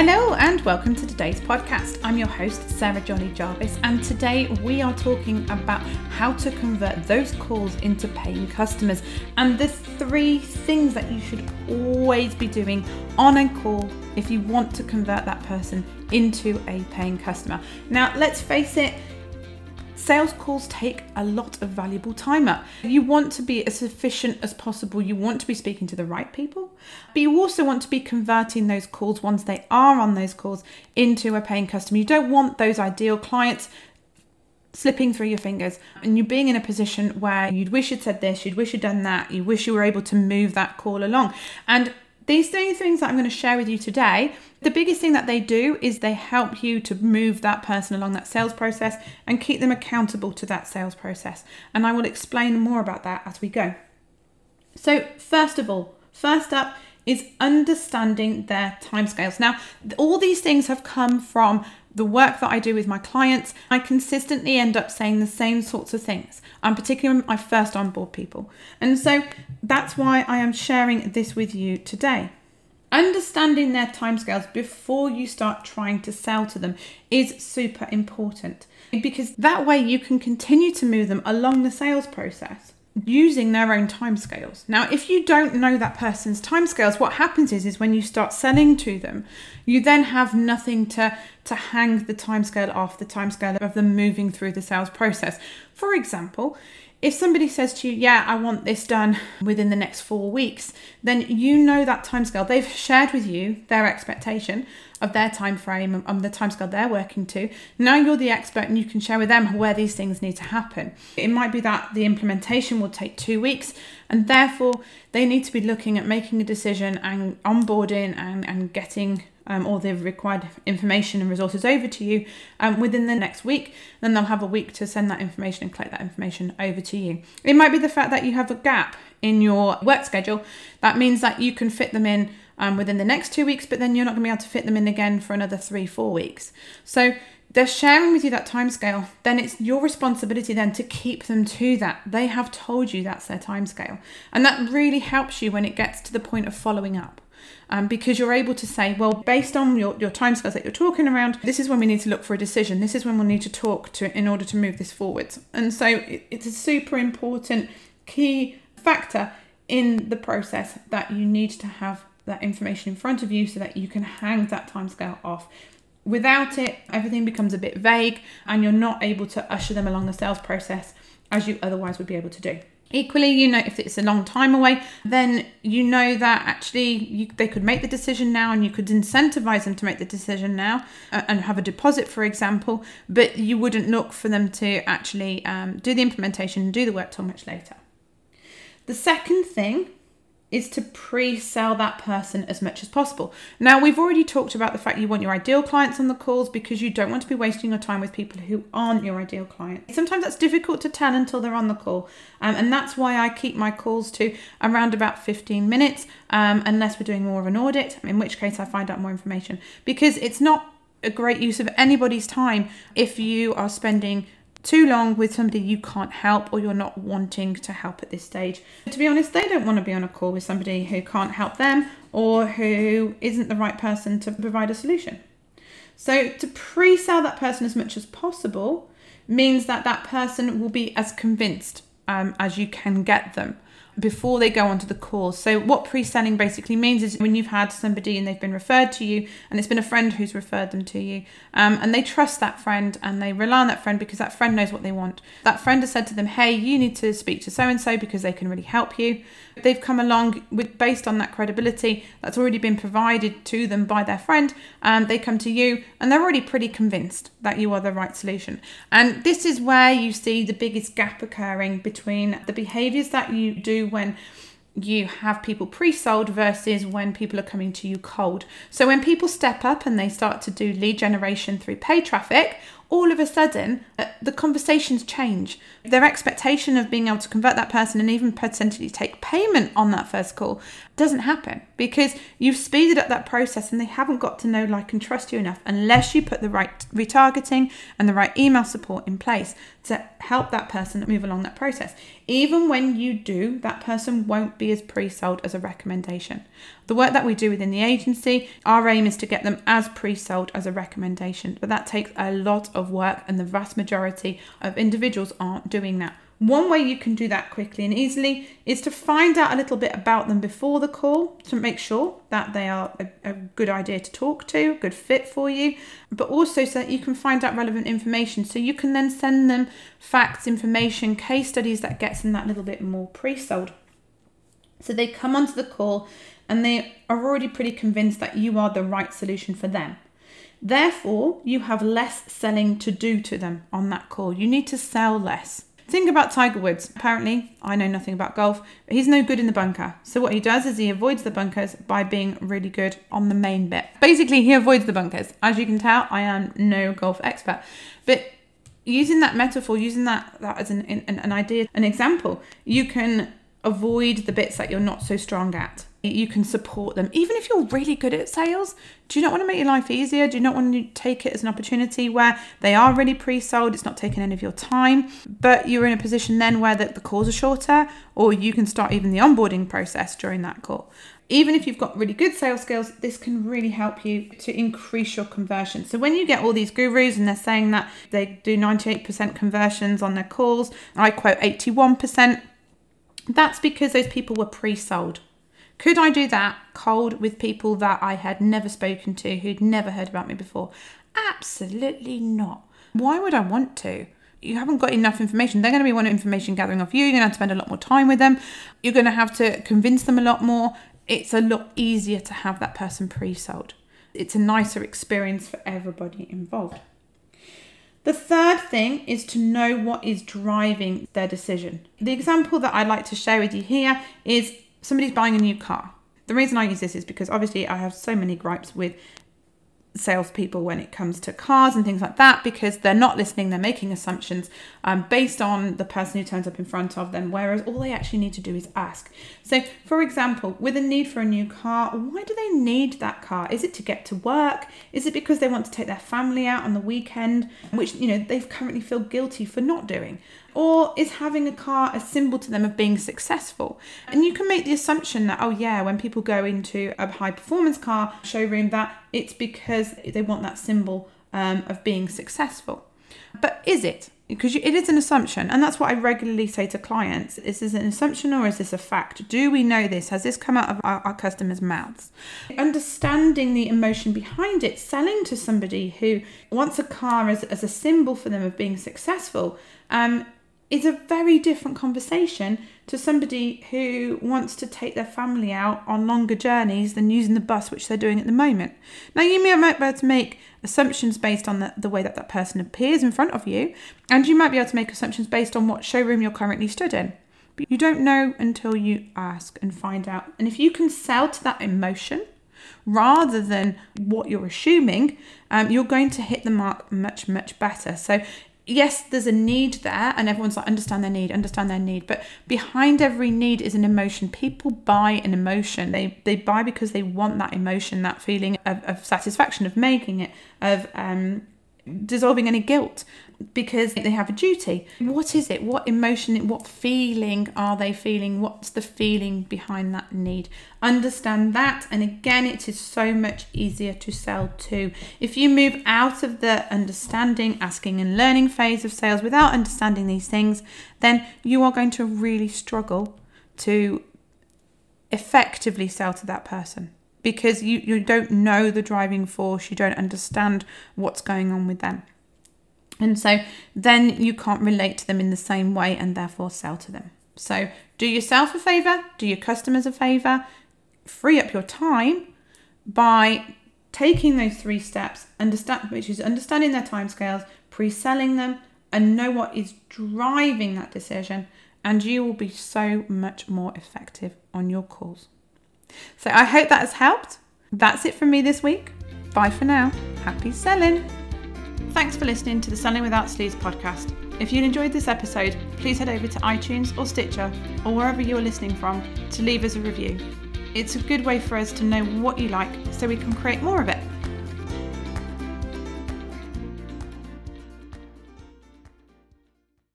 Hello and welcome to today's podcast. I'm your host, Sarah Johnny Jarvis, and today we are talking about how to convert those calls into paying customers and the three things that you should always be doing on a call if you want to convert that person into a paying customer. Now, let's face it, Sales calls take a lot of valuable time up. You want to be as efficient as possible. You want to be speaking to the right people, but you also want to be converting those calls once they are on those calls into a paying customer. You don't want those ideal clients slipping through your fingers and you being in a position where you'd wish you'd said this, you'd wish you'd done that, you wish you were able to move that call along. And these three things that I'm going to share with you today, the biggest thing that they do is they help you to move that person along that sales process and keep them accountable to that sales process. And I will explain more about that as we go. So, first of all, first up is understanding their timescales. Now, all these things have come from the work that I do with my clients, I consistently end up saying the same sorts of things. I'm particularly when I first onboard people. And so that's why I am sharing this with you today. Understanding their timescales before you start trying to sell to them is super important because that way you can continue to move them along the sales process using their own timescales. Now, if you don't know that person's timescales, what happens is is when you start selling to them, you then have nothing to to hang the timescale off the timescale of them moving through the sales process. For example, if somebody says to you, Yeah, I want this done within the next four weeks, then you know that timescale. They've shared with you their expectation of their time frame and the timescale they're working to. Now you're the expert and you can share with them where these things need to happen. It might be that the implementation will take two weeks, and therefore they need to be looking at making a decision and onboarding and, and getting um, all the required information and resources over to you um, within the next week. Then they'll have a week to send that information and collect that information over to you. It might be the fact that you have a gap in your work schedule. That means that you can fit them in um, within the next two weeks, but then you're not going to be able to fit them in again for another three, four weeks. So they're sharing with you that time scale, then it's your responsibility then to keep them to that. They have told you that's their time scale. And that really helps you when it gets to the point of following up um, because you're able to say, well, based on your, your timescales that you're talking around, this is when we need to look for a decision. This is when we'll need to talk to in order to move this forward. And so it, it's a super important key factor in the process that you need to have that information in front of you so that you can hang that timescale off. Without it, everything becomes a bit vague and you're not able to usher them along the sales process as you otherwise would be able to do. Equally, you know, if it's a long time away, then you know that actually you, they could make the decision now and you could incentivize them to make the decision now uh, and have a deposit, for example, but you wouldn't look for them to actually um, do the implementation and do the work till much later. The second thing is to pre-sell that person as much as possible. Now, we've already talked about the fact you want your ideal clients on the calls because you don't want to be wasting your time with people who aren't your ideal client. Sometimes that's difficult to tell until they're on the call, um, and that's why I keep my calls to around about 15 minutes, um, unless we're doing more of an audit, in which case I find out more information because it's not a great use of anybody's time if you are spending too long with somebody you can't help or you're not wanting to help at this stage. To be honest, they don't want to be on a call with somebody who can't help them or who isn't the right person to provide a solution. So, to pre sell that person as much as possible means that that person will be as convinced um, as you can get them before they go onto the call. So, what pre selling basically means is when you've had somebody and they've been referred to you, and it's been a friend who's referred them to you, um, and they trust that friend and they rely on that friend because that friend knows what they want. That friend has said to them, Hey, you need to speak to so and so because they can really help you. They've come along with based on that credibility that's already been provided to them by their friend. Um, they come to you and they're already pretty convinced that you are the right solution. And this is where you see the biggest gap occurring between the behaviors that you do when you have people pre-sold versus when people are coming to you cold. So when people step up and they start to do lead generation through pay traffic, all of a sudden uh, the conversations change. Their expectation of being able to convert that person and even potentially take payment on that first call doesn't happen because you've speeded up that process and they haven't got to know, like, and trust you enough unless you put the right retargeting and the right email support in place to help that person move along that process. Even when you do, that person won't be as pre sold as a recommendation. The work that we do within the agency, our aim is to get them as pre sold as a recommendation, but that takes a lot of work, and the vast majority of individuals aren't doing that. One way you can do that quickly and easily is to find out a little bit about them before the call to make sure that they are a, a, good idea to talk to, good fit for you, but also so that you can find out relevant information. So you can then send them facts, information, case studies that gets them that little bit more pre-sold. So they come onto the call and they are already pretty convinced that you are the right solution for them. Therefore, you have less selling to do to them on that call. You need to sell less. Think about Tiger Woods. Apparently, I know nothing about golf, but he's no good in the bunker. So, what he does is he avoids the bunkers by being really good on the main bit. Basically, he avoids the bunkers. As you can tell, I am no golf expert. But using that metaphor, using that, that as an, an, an idea, an example, you can avoid the bits that you're not so strong at you can support them. Even if you're really good at sales, do you not want to make your life easier? Do you not want to take it as an opportunity where they are really pre sold, it's not taking any of your time, but you're in a position then where the, the calls are shorter, or you can start even the onboarding process during that call. Even if you've got really good sales skills, this can really help you to increase your conversion. So, when you get all these gurus and they're saying that they do 98% conversions on their calls, I quote 81%, that's because those people were pre sold could I do that cold with people that I had never spoken to, who'd never heard about me before? Absolutely not. Why would I want to? You haven't got enough information. They're going to be wanting information gathering off you. You're going to have to spend a lot more time with them. You're going to have to convince them a lot more. It's a lot easier to have that person pre sold. It's a nicer experience for everybody involved. The third thing is to know what is driving their decision. The example that I'd like to share with you here is somebody's buying a new car. The reason I use this is because obviously I have so many gripes with salespeople when it comes to cars and things like that because they're not listening, they're making assumptions um, based on the person who turns up in front of them, whereas all they actually need to do is ask. So, for example, with a need for a new car, why do they need that car? Is it to get to work? Is it because they want to take their family out on the weekend, which you know they currently feel guilty for not doing? Or is having a car a symbol to them of being successful? And you can make the assumption that, oh, yeah, when people go into a high performance car showroom, that it's because they want that symbol um, of being successful. But is it? Because it is an assumption, and that's what I regularly say to clients: is this an assumption or is this a fact? Do we know this? Has this come out of our, our customers' mouths? Understanding the emotion behind it, selling to somebody who wants a car as, as a symbol for them of being successful, um, is a very different conversation to somebody who wants to take their family out on longer journeys than using the bus, which they're doing at the moment. Now, you may be able to make assumptions based on the, the way that that person appears in front of you, and you might be able to make assumptions based on what showroom you're currently stood in. But you don't know until you ask and find out. And if you can sell to that emotion, rather than what you're assuming, um, you're going to hit the mark much, much better. So yes, there's a need there, and everyone's like, understand their need, understand their need. But behind every need is an emotion. People buy an emotion. They they buy because they want that emotion, that feeling of, of satisfaction, of making it, of um, dissolving any guilt because they have a duty. What is it? What emotion, what feeling are they feeling? What's the feeling behind that need? Understand that, and again, it is so much easier to sell to. If you move out of the understanding, asking, and learning phase of sales without understanding these things, then you are going to really struggle to effectively sell to that person because you, you don't know the driving force, you don't understand what's going on with them. And so then you can't relate to them in the same way and therefore sell to them. So do yourself a favor, do your customers a favor, free up your time by taking those three steps, understand which is understanding their timescales, pre-selling them, and know what is driving that decision, and you will be so much more effective on your calls. So I hope that has helped. That's it from me this week. Bye for now. Happy selling. Thanks for listening to the Selling Without Sleaze podcast. If you enjoyed this episode, please head over to iTunes or Stitcher or wherever you're listening from to leave us a review. it's a good way for us to know what you like so we can create more of it.